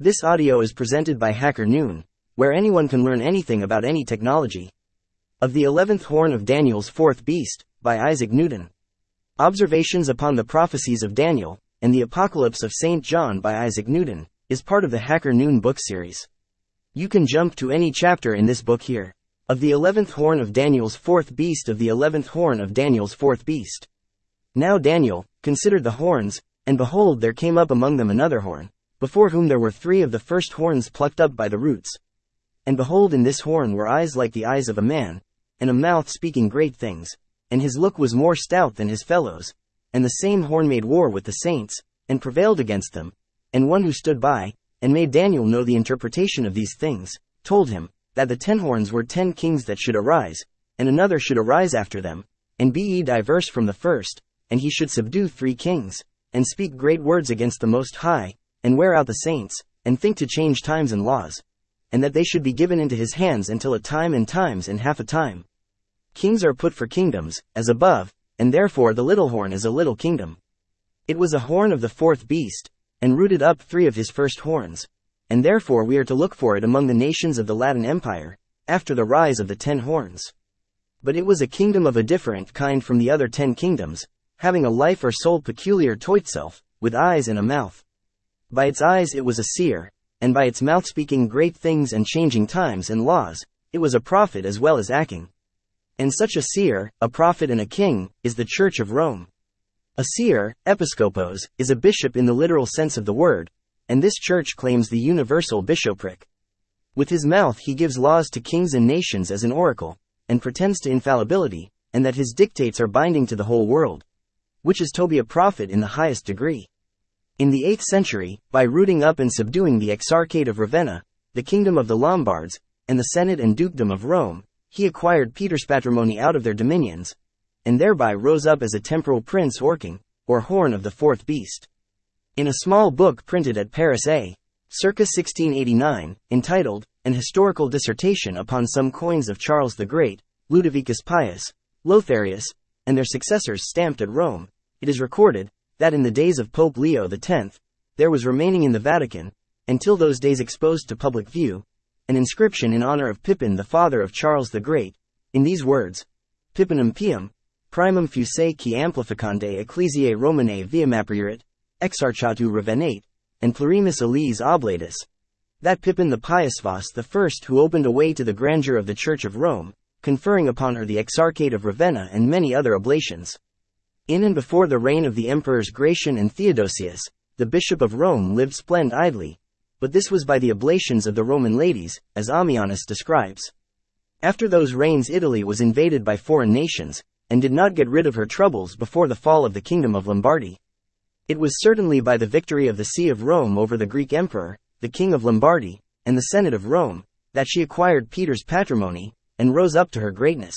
This audio is presented by Hacker Noon, where anyone can learn anything about any technology. Of the Eleventh Horn of Daniel's Fourth Beast, by Isaac Newton. Observations upon the Prophecies of Daniel, and the Apocalypse of St. John by Isaac Newton, is part of the Hacker Noon book series. You can jump to any chapter in this book here. Of the eleventh horn of Daniel's fourth beast of the eleventh horn of Daniel's fourth beast. Now Daniel considered the horns, and behold there came up among them another horn before whom there were three of the first horns plucked up by the roots. And behold, in this horn were eyes like the eyes of a man, and a mouth speaking great things, and his look was more stout than his fellows. And the same horn made war with the saints, and prevailed against them. And one who stood by, and made Daniel know the interpretation of these things, told him, that the ten horns were ten kings that should arise, and another should arise after them, and be ye diverse from the first, and he should subdue three kings, and speak great words against the Most High, and wear out the saints, and think to change times and laws, and that they should be given into his hands until a time and times and half a time. Kings are put for kingdoms, as above, and therefore the little horn is a little kingdom. It was a horn of the fourth beast, and rooted up three of his first horns, and therefore we are to look for it among the nations of the Latin Empire, after the rise of the ten horns. But it was a kingdom of a different kind from the other ten kingdoms, having a life or soul peculiar to itself, with eyes and a mouth. By its eyes it was a seer, and by its mouth speaking great things and changing times and laws, it was a prophet as well as acting. And such a seer, a prophet and a king, is the Church of Rome. A seer, episkopos, is a bishop in the literal sense of the word, and this church claims the universal bishopric. With his mouth he gives laws to kings and nations as an oracle, and pretends to infallibility, and that his dictates are binding to the whole world. Which is to be a prophet in the highest degree. In the 8th century, by rooting up and subduing the Exarchate of Ravenna, the kingdom of the Lombards, and the Senate and Dukedom of Rome, he acquired Peter's patrimony out of their dominions, and thereby rose up as a temporal prince or king, or horn of the fourth beast. In a small book printed at Paris A. circa 1689, entitled, An Historical Dissertation upon some coins of Charles the Great, Ludovicus Pius, Lotharius, and their successors stamped at Rome, it is recorded, that in the days of Pope Leo X, there was remaining in the Vatican, until those days exposed to public view, an inscription in honor of Pippin the father of Charles the Great, in these words, Pippinum pium, primum fuse qui amplificande ecclesiae Romanae viam aperiurit, exarchatu Ravennate, and plurimis elise oblatus. That Pippin the Pious the first who opened a way to the grandeur of the Church of Rome, conferring upon her the Exarchate of Ravenna and many other oblations. In and before the reign of the emperors Gratian and Theodosius, the Bishop of Rome lived splendidly, but this was by the oblations of the Roman ladies, as Ammianus describes. After those reigns Italy was invaded by foreign nations, and did not get rid of her troubles before the fall of the kingdom of Lombardy. It was certainly by the victory of the See of Rome over the Greek emperor, the king of Lombardy, and the Senate of Rome, that she acquired Peter's patrimony, and rose up to her greatness.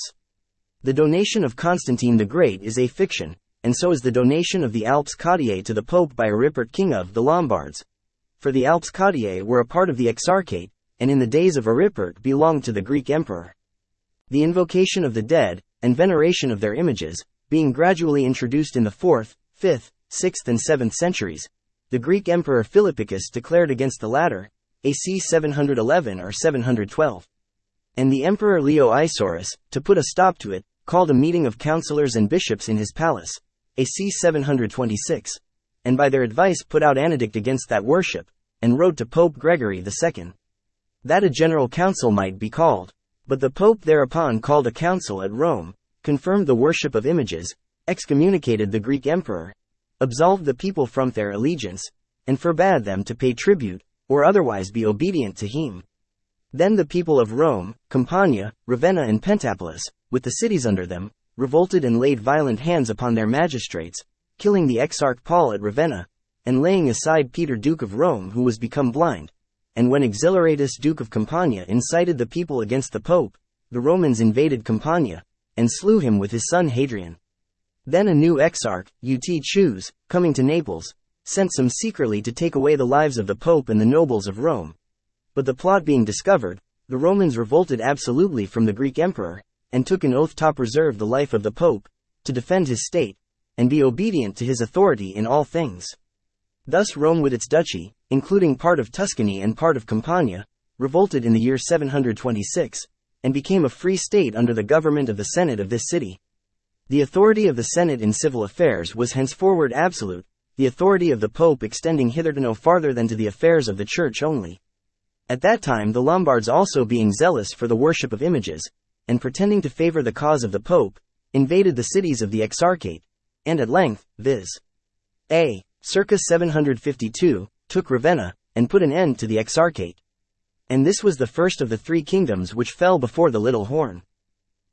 The donation of Constantine the Great is a fiction, and so is the donation of the Alps Cottiae to the Pope by Aripert king of the Lombards. For the Alps Cottiae were a part of the Exarchate, and in the days of Aripert belonged to the Greek emperor. The invocation of the dead, and veneration of their images, being gradually introduced in the 4th, 5th, 6th and 7th centuries, the Greek emperor Philippicus declared against the latter, AC 711 or 712 and the Emperor Leo Isaurus, to put a stop to it, called a meeting of counselors and bishops in his palace, AC 726, and by their advice put out an edict against that worship, and wrote to Pope Gregory II. That a general council might be called. But the Pope thereupon called a council at Rome, confirmed the worship of images, excommunicated the Greek emperor, absolved the people from their allegiance, and forbade them to pay tribute, or otherwise be obedient to him. Then the people of Rome, Campania, Ravenna and Pentapolis, with the cities under them, revolted and laid violent hands upon their magistrates, killing the exarch Paul at Ravenna, and laying aside Peter Duke of Rome who was become blind. And when Exhilaratus Duke of Campania incited the people against the Pope, the Romans invaded Campania, and slew him with his son Hadrian. Then a new exarch, Ut coming to Naples, sent some secretly to take away the lives of the Pope and the nobles of Rome, but the plot being discovered, the Romans revolted absolutely from the Greek emperor, and took an oath to preserve the life of the Pope, to defend his state, and be obedient to his authority in all things. Thus Rome with its duchy, including part of Tuscany and part of Campania, revolted in the year 726, and became a free state under the government of the Senate of this city. The authority of the Senate in civil affairs was henceforward absolute, the authority of the Pope extending hitherto no farther than to the affairs of the Church only. At that time the Lombards also being zealous for the worship of images, and pretending to favor the cause of the Pope, invaded the cities of the Exarchate, and at length, viz. A. Circa 752, took Ravenna, and put an end to the Exarchate. And this was the first of the three kingdoms which fell before the Little Horn.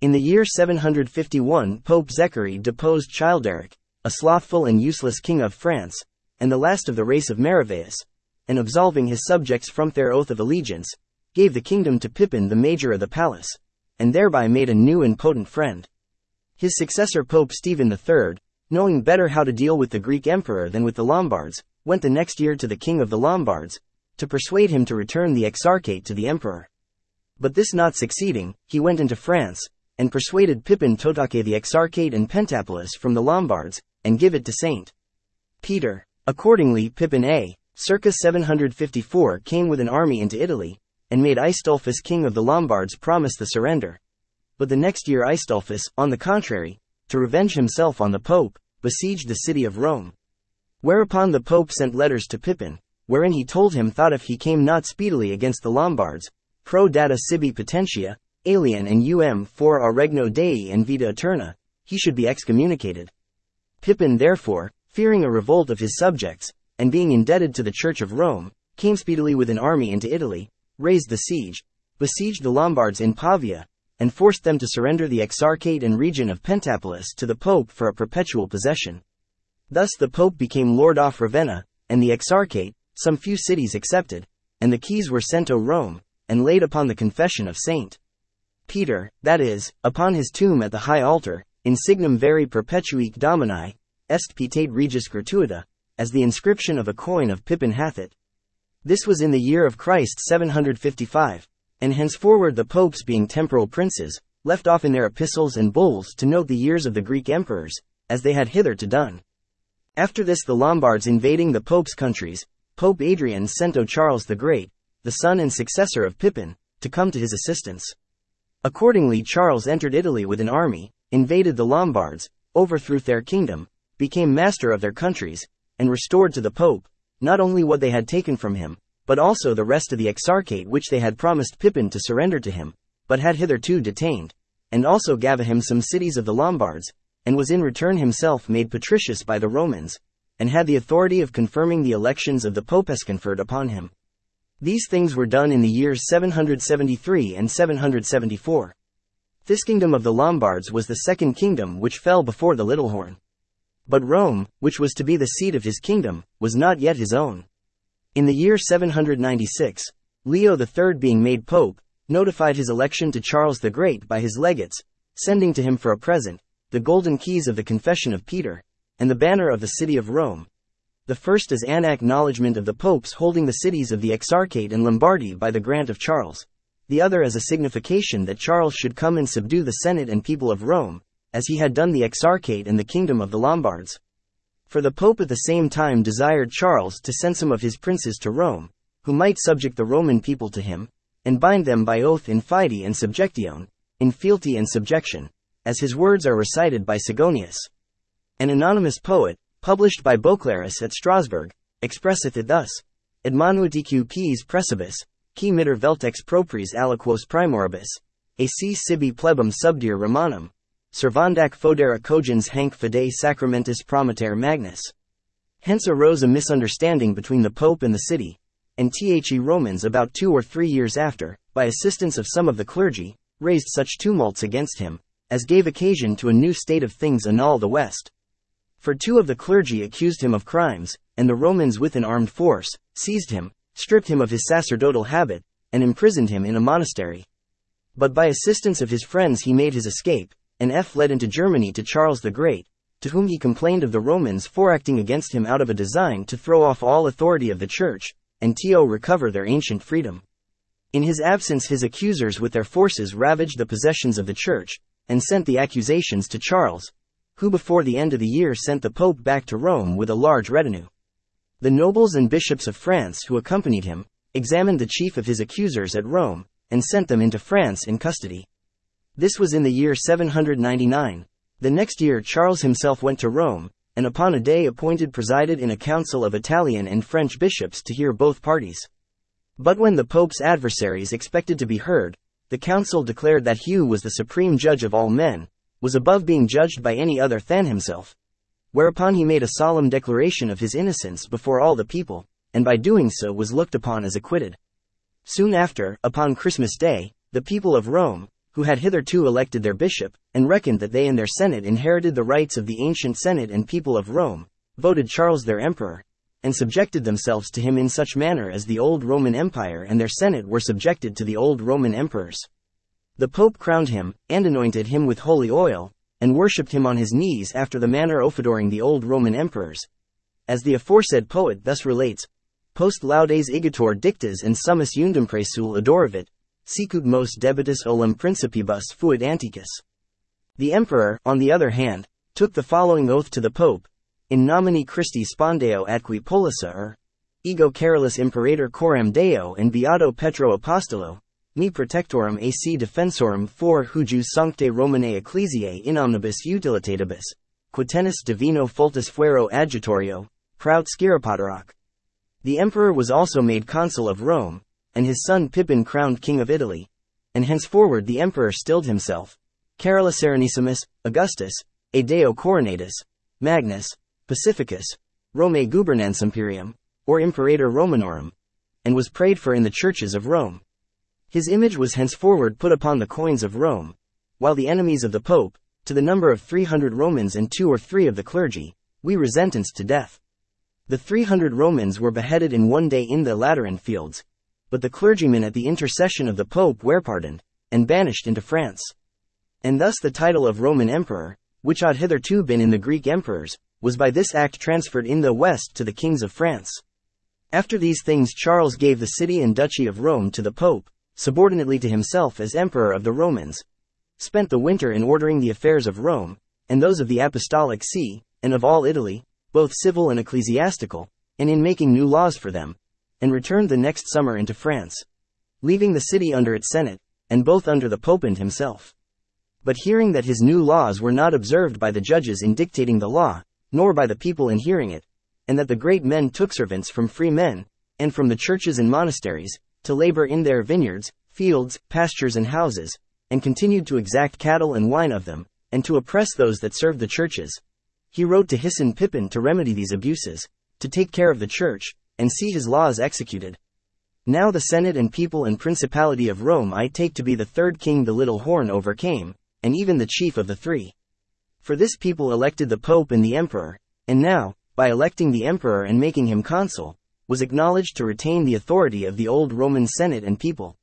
In the year 751 Pope Zachary deposed Childeric, a slothful and useless king of France, and the last of the race of Meroveus, and absolving his subjects from their oath of allegiance, gave the kingdom to Pippin the major of the palace, and thereby made a new and potent friend. His successor Pope Stephen III, knowing better how to deal with the Greek emperor than with the Lombards, went the next year to the king of the Lombards, to persuade him to return the exarchate to the emperor. But this not succeeding, he went into France, and persuaded Pippin to take the exarchate and Pentapolis from the Lombards, and give it to Saint Peter. Accordingly Pippin A, circa 754 came with an army into Italy, and made Aistulfus king of the Lombards promise the surrender. But the next year Aistulfus, on the contrary, to revenge himself on the Pope, besieged the city of Rome. Whereupon the Pope sent letters to Pippin, wherein he told him that if he came not speedily against the Lombards, pro data sibi potentia, alien and um for a regno dei and vita eterna, he should be excommunicated. Pippin therefore, fearing a revolt of his subjects, and being indebted to the Church of Rome, came speedily with an army into Italy, raised the siege, besieged the Lombards in Pavia, and forced them to surrender the exarchate and region of Pentapolis to the Pope for a perpetual possession. Thus the Pope became Lord of Ravenna, and the exarchate, some few cities accepted, and the keys were sent to Rome, and laid upon the confession of Saint Peter, that is, upon his tomb at the high altar, in signum veri perpetuique domini, est pitate regis gratuita, as the inscription of a coin of Pippin hath it. This was in the year of Christ 755, and henceforward the popes being temporal princes, left off in their epistles and bulls to note the years of the Greek emperors, as they had hitherto done. After this the Lombards invading the pope's countries, Pope Adrian sent to Charles the Great, the son and successor of Pippin, to come to his assistance. Accordingly Charles entered Italy with an army, invaded the Lombards, overthrew their kingdom, became master of their countries, and restored to the Pope, not only what they had taken from him, but also the rest of the exarchate which they had promised Pippin to surrender to him, but had hitherto detained, and also gave him some cities of the Lombards, and was in return himself made patricius by the Romans, and had the authority of confirming the elections of the popes conferred upon him. These things were done in the years 773 and 774. This kingdom of the Lombards was the second kingdom which fell before the Little Horn. But Rome, which was to be the seat of his kingdom, was not yet his own. In the year 796, Leo III being made pope, notified his election to Charles the Great by his legates, sending to him for a present, the golden keys of the confession of Peter, and the banner of the city of Rome. The first as an acknowledgement of the popes holding the cities of the Exarchate and Lombardy by the grant of Charles, the other as a signification that Charles should come and subdue the Senate and people of Rome, as he had done the Exarchate and the kingdom of the Lombards. For the Pope at the same time desired Charles to send some of his princes to Rome, who might subject the Roman people to him, and bind them by oath in fide and subjection, in fealty and subjection, as his words are recited by Sigonius. An anonymous poet, published by Beauclerus at Strasbourg, expresseth it thus: Admanuiticu quis precibus, qui mitter veltex propries aliquos primoribus, a si sibi plebum subdire Romanum, servandac fodera cogens hanc fidei sacramentis prometer magnus. Hence arose a misunderstanding between the Pope and the city, and the Romans about two or three years after, by assistance of some of the clergy, raised such tumults against him, as gave occasion to a new state of things in all the West. For two of the clergy accused him of crimes, and the Romans with an armed force, seized him, stripped him of his sacerdotal habit, and imprisoned him in a monastery. But by assistance of his friends he made his escape, and F fled into Germany to Charles the Great, to whom he complained of the Romans for acting against him out of a design to throw off all authority of the church, and to recover their ancient freedom. In his absence his accusers with their forces ravaged the possessions of the church, and sent the accusations to Charles, who before the end of the year sent the Pope back to Rome with a large retinue. The nobles and bishops of France who accompanied him, examined the chief of his accusers at Rome, and sent them into France in custody. This was in the year 799. The next year Charles himself went to Rome, and upon a day appointed presided in a council of Italian and French bishops to hear both parties. But when the Pope's adversaries expected to be heard, the council declared that Hugh was the supreme judge of all men, was above being judged by any other than himself. Whereupon he made a solemn declaration of his innocence before all the people, and by doing so was looked upon as acquitted. Soon after, upon Christmas Day, the people of Rome, who had hitherto elected their bishop, and reckoned that they and their senate inherited the rights of the ancient senate and people of Rome, voted Charles their emperor, and subjected themselves to him in such manner as the old Roman Empire and their senate were subjected to the old Roman emperors. The Pope crowned him, and anointed him with holy oil, and worshipped him on his knees after the manner of adoring the old Roman emperors. As the aforesaid poet thus relates, Post laudes igitur dictas and summus undum praesul adoravit, sicut mos debitus olim principibus fuit antiquus. The emperor, on the other hand, took the following oath to the pope, in nomine Christi spondeo atqui polissa er, ego carolus imperator coram deo and beato petro apostolo, me protectorum ac defensorum for hujus sancte romanae ecclesiae in omnibus utilitatibus, quitennis divino fultus fuero adjutorio, prout scirapateroc. The emperor was also made consul of Rome, and his son Pippin crowned king of Italy. And henceforward the emperor stilled himself, Carolus Serenissimus, Augustus, a Deo Coronatus, Magnus, Pacificus, Romae Gubernans Imperium, or Imperator Romanorum, and was prayed for in the churches of Rome. His image was henceforward put upon the coins of Rome, while the enemies of the Pope, to the number of 300 Romans and two or three of the clergy, we resentenced to death. The 300 Romans were beheaded in one day in the Lateran fields, but the clergymen at the intercession of the Pope were pardoned, and banished into France. And thus the title of Roman Emperor, which had hitherto been in the Greek emperors, was by this act transferred in the West to the kings of France. After these things Charles gave the city and duchy of Rome to the Pope, subordinately to himself as Emperor of the Romans, spent the winter in ordering the affairs of Rome, and those of the Apostolic See, and of all Italy, both civil and ecclesiastical, and in making new laws for them, and returned the next summer into France, leaving the city under its senate, and both under the Pope and himself. But hearing that his new laws were not observed by the judges in dictating the law, nor by the people in hearing it, and that the great men took servants from free men, and from the churches and monasteries, to labor in their vineyards, fields, pastures, and houses, and continued to exact cattle and wine of them, and to oppress those that served the churches. He wrote to Hisson Pippin to remedy these abuses, to take care of the church, and see his laws executed. Now the Senate and people and principality of Rome I take to be the third king the little horn overcame, and even the chief of the three. For this people elected the Pope and the Emperor, and now, by electing the Emperor and making him consul, was acknowledged to retain the authority of the old Roman Senate and people.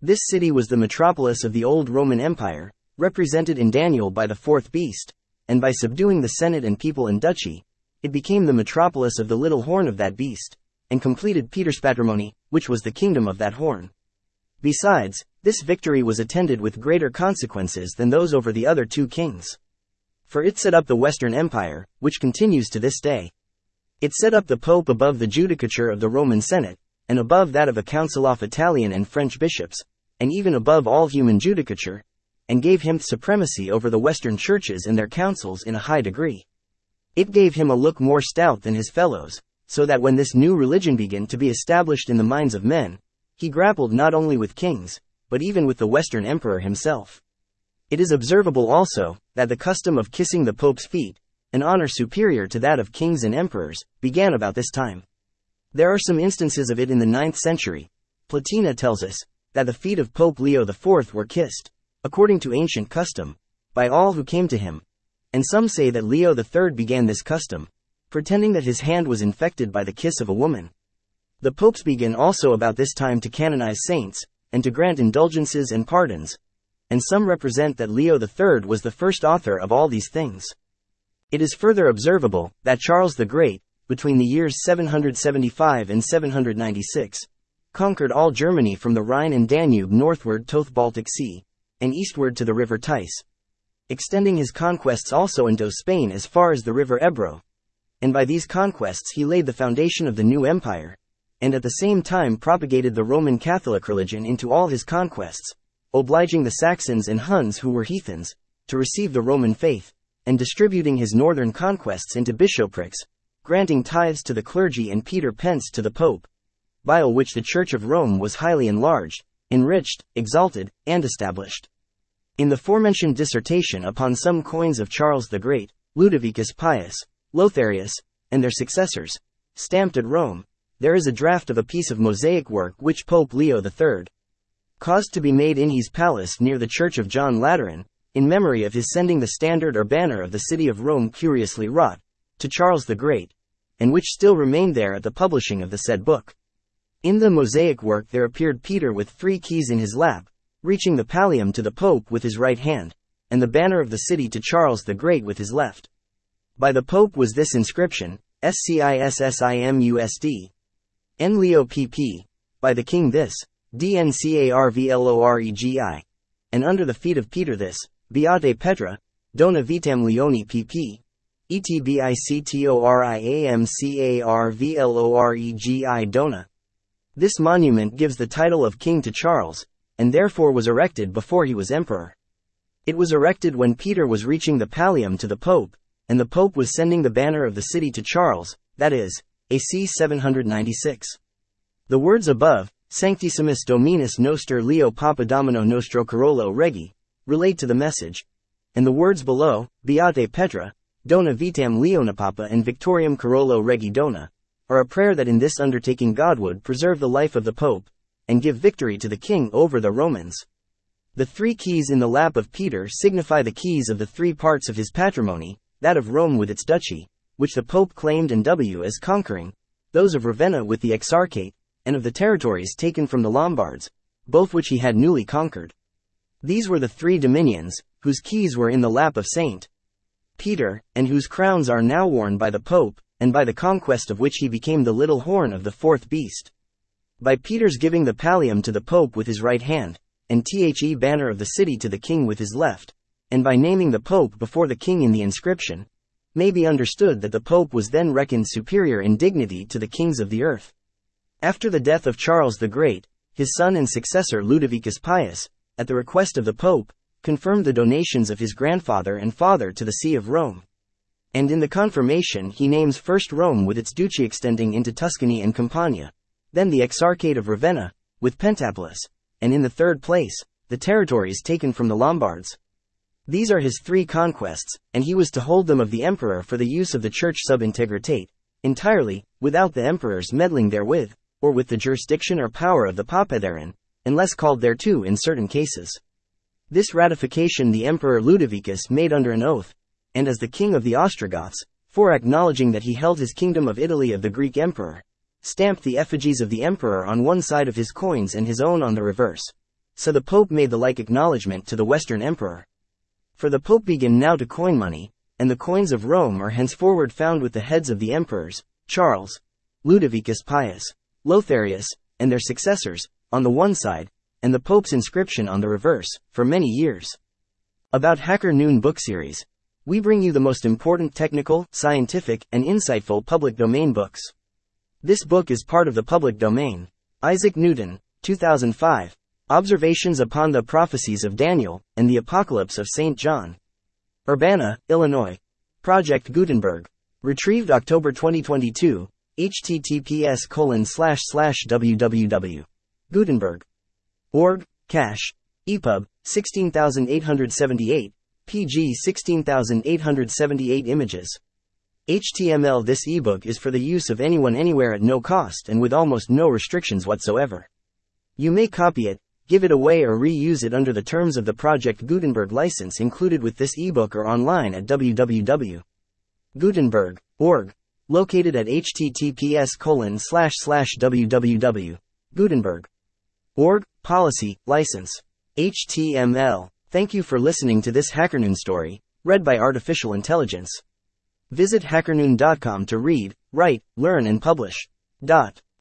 This city was the metropolis of the old Roman Empire, represented in Daniel by the fourth beast, and by subduing the Senate and people and duchy, it became the metropolis of the little horn of that beast and completed Peter's patrimony, which was the kingdom of that horn. Besides, this victory was attended with greater consequences than those over the other two kings. For it set up the Western Empire, which continues to this day. It set up the Pope above the judicature of the Roman Senate, and above that of a council of Italian and French bishops, and even above all human judicature, and gave him supremacy over the Western churches and their councils in a high degree. It gave him a look more stout than his fellows, so that when this new religion began to be established in the minds of men, he grappled not only with kings, but even with the Western emperor himself. It is observable also, that the custom of kissing the Pope's feet, an honor superior to that of kings and emperors, began about this time. There are some instances of it in the ninth century. Platina tells us, that the feet of Pope Leo IV were kissed, according to ancient custom, by all who came to him. And some say that Leo III began this custom, pretending that his hand was infected by the kiss of a woman. The popes began also about this time to canonize saints, and to grant indulgences and pardons, and some represent that Leo III was the first author of all these things. It is further observable that Charles the Great, between the years 775 and 796, conquered all Germany from the Rhine and Danube northward to the Baltic Sea, and eastward to the river Theiss, extending his conquests also into Spain as far as the river Ebro and by these conquests he laid the foundation of the new empire, and at the same time propagated the Roman Catholic religion into all his conquests, obliging the Saxons and Huns who were heathens, to receive the Roman faith, and distributing his northern conquests into bishoprics, granting tithes to the clergy and Peter pence to the Pope, by which the Church of Rome was highly enlarged, enriched, exalted, and established. In the forementioned dissertation upon some coins of Charles the Great, Ludovicus Pius, Lotharius, and their successors, stamped at Rome, there is a draft of a piece of mosaic work which Pope Leo III caused to be made in his palace near the church of John Lateran, in memory of his sending the standard or banner of the city of Rome curiously wrought, to Charles the Great, and which still remained there at the publishing of the said book. In the mosaic work there appeared Peter with three keys in his lap, reaching the pallium to the Pope with his right hand, and the banner of the city to Charles the Great with his left. By the Pope was this inscription, SCISSIMUSD. N Leo PP. By the King this, DNCARVLOREGI. And under the feet of Peter this, Beate Petra, Dona Vitam Leoni PP. ETBICTORIAMCARVLOREGI Dona. This monument gives the title of king to Charles, and therefore was erected before he was emperor. It was erected when Peter was reaching the pallium to the Pope, and the Pope was sending the banner of the city to Charles, that is, AC 796. The words above, Sanctissimus Dominus Noster Leo Papa Domino Nostro Carolo Regi, relate to the message, and the words below, Beate Petra, Dona Vitam Leona Papa and Victoriam Carolo Regi Dona, are a prayer that in this undertaking God would preserve the life of the Pope, and give victory to the king over the Romans. The three keys in the lap of Peter signify the keys of the three parts of his patrimony, that of Rome with its duchy, which the Pope claimed and W as conquering, those of Ravenna with the Exarchate, and of the territories taken from the Lombards, both which he had newly conquered. These were the three dominions, whose keys were in the lap of Saint Peter, and whose crowns are now worn by the Pope, and by the conquest of which he became the little horn of the fourth beast. By Peter's giving the pallium to the Pope with his right hand, and the banner of the city to the king with his left, and by naming the Pope before the king in the inscription, may be understood that the Pope was then reckoned superior in dignity to the kings of the earth. After the death of Charles the Great, his son and successor Ludovicus Pius, at the request of the Pope, confirmed the donations of his grandfather and father to the See of Rome. And in the confirmation he names first Rome with its duchy extending into Tuscany and Campania, then the Exarchate of Ravenna, with Pentapolis, and in the third place, the territories taken from the Lombards. These are his three conquests, and he was to hold them of the emperor for the use of the church sub integritate, entirely, without the emperor's meddling therewith or with the jurisdiction or power of the Papa therein, unless called thereto in certain cases. This ratification the Emperor Ludovicus made under an oath, and as the king of the Ostrogoths, for acknowledging that he held his kingdom of Italy of the Greek emperor, stamped the effigies of the emperor on one side of his coins and his own on the reverse. So the Pope made the like acknowledgement to the Western emperor. For the Pope began now to coin money, and the coins of Rome are henceforward found with the heads of the emperors, Charles, Ludovicus Pius, Lotharius, and their successors, on the one side, and the Pope's inscription on the reverse, for many years. About Hacker Noon book series, we bring you the most important technical, scientific, and insightful public domain books. This book is part of the public domain. Isaac Newton, 2005. Observations upon the prophecies of Daniel and the Apocalypse of St. John. Urbana, Illinois. Project Gutenberg. Retrieved October 2022, https colon slash slash www. Gutenberg. Org, cache, EPUB, 16878, PG 16878 images. HTML This ebook is for the use of anyone anywhere at no cost and with almost no restrictions whatsoever. You may copy it, give it away or reuse it under the terms of the Project Gutenberg license included with this ebook or online at www.gutenberg.org located at https colon slash slash www. Gutenberg. Org, policy, license. HTML. Thank you for listening to this HackerNoon story, read by Artificial Intelligence. Visit hackernoon.com to read, write, learn and publish. Dot.